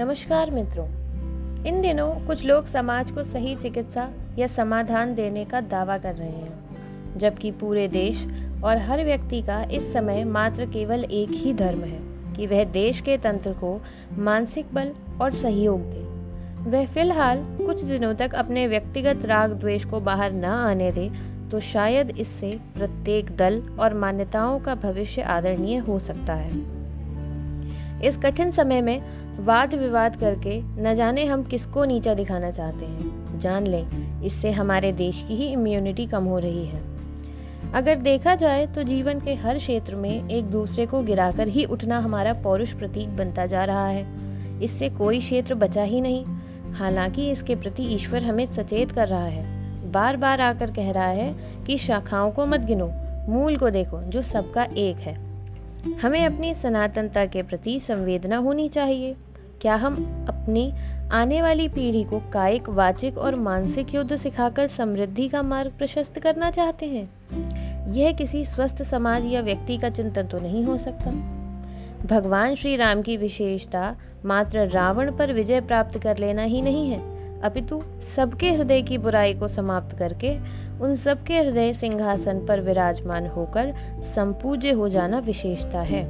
नमस्कार मित्रों। इन दिनों कुछ लोग समाज को सही चिकित्सा या समाधान देने का दावा कर रहे हैं, जबकि पूरे देश और हर व्यक्ति का इस समय मात्र केवल एक ही धर्म है कि वह देश के तंत्र को मानसिक बल और सहयोग दे। वह फ़िलहाल कुछ दिनों तक अपने व्यक्तिगत राग द्वेष को बाहर न आने दे तो शायद इससे प्रत्येक दल और मान्यताओं का भविष्य आदरणीय हो सकता है। इस कठिन समय में वाद विवाद करके न जाने हम किसको नीचा दिखाना चाहते हैं। जान लें, इससे हमारे देश की ही इम्यूनिटी कम हो रही है। अगर देखा जाए तो जीवन के हर क्षेत्र में एक दूसरे को गिराकर ही उठना हमारा पौरुष प्रतीक बनता जा रहा है। इससे कोई क्षेत्र बचा ही नहीं। हालाँकि इसके प्रति ईश्वर हमें सचेत कर रहा है। बार बार आकर कह रहा है कि शाखाओं को मत गिनो, मूल को देखो जो सबका एक है। हमें अपनी सनातनता के प्रति संवेदना होनी चाहिए। क्या हम अपनी आने वाली पीढ़ी को कायिक, वाचिक और मानसिक युद्ध सिखाकर समृद्धि का मार्ग प्रशस्त करना चाहते हैं? यह किसी स्वस्थ समाज या व्यक्ति का चिंतन तो नहीं हो सकता। भगवान श्री राम की विशेषता मात्र रावण पर विजय प्राप्त कर लेना ही नहीं है। अपितु सबके हृदय की बुराई को समाप्त करके उन सबके हृदय सिंहासन पर विराजमान होकर संपूज्य हो जाना विशेषता है।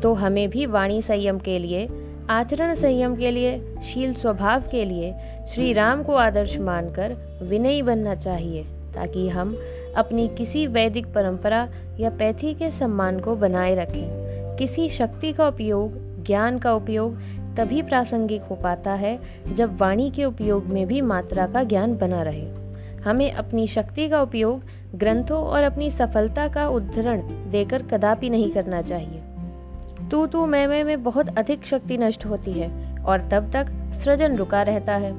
तो हमें भी वाणी संयम के लिए, आचरण संयम के लिए, शील स्वभाव के लिए श्री राम को आदर्श मानकर विनयी बनना चाहिए, ताकि हम अपनी किसी वैदिक परंपरा या पैथी के सम्मान को बनाए रखें। किसी शक्ति का उपयोग ज्ञान का उपयोग तभी प्रासंगिक हो पाता है जब वाणी के उपयोग में भी मात्रा का ज्ञान बना रहे। हमें अपनी शक्ति का उपयोग, ग्रंथों और अपनी सफलता का उद्धरण देकर कदापि नहीं करना चाहिए। तू तू मैं मैं में बहुत अधिक शक्ति नष्ट होती है और तब तक सृजन रुका रहता है।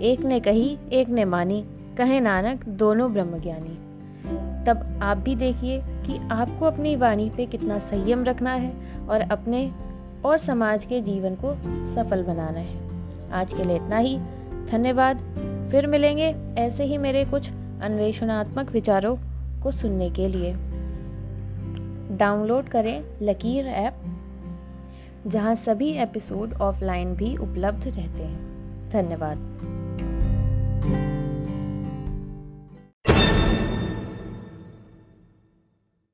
एक ने कही, एक ने मानी, कहे नानक, दोनों ब्रह्मज्ञानी। तब आप भी देखिए कि आपको अपनी वाणी पे कितना संयम रखना है और अपने और समाज के जीवन को सफल बनाना है। आज के लिए इतना ही। धन्यवाद। फिर मिलेंगे ऐसे ही मेरे कुछ अन्वेषणात्मक विचारों को सुनने के लिए। डाउनलोड करें लकीर ऐप, जहाँ सभी एपिसोड ऑफलाइन भी उपलब्ध रहते हैं। धन्यवाद।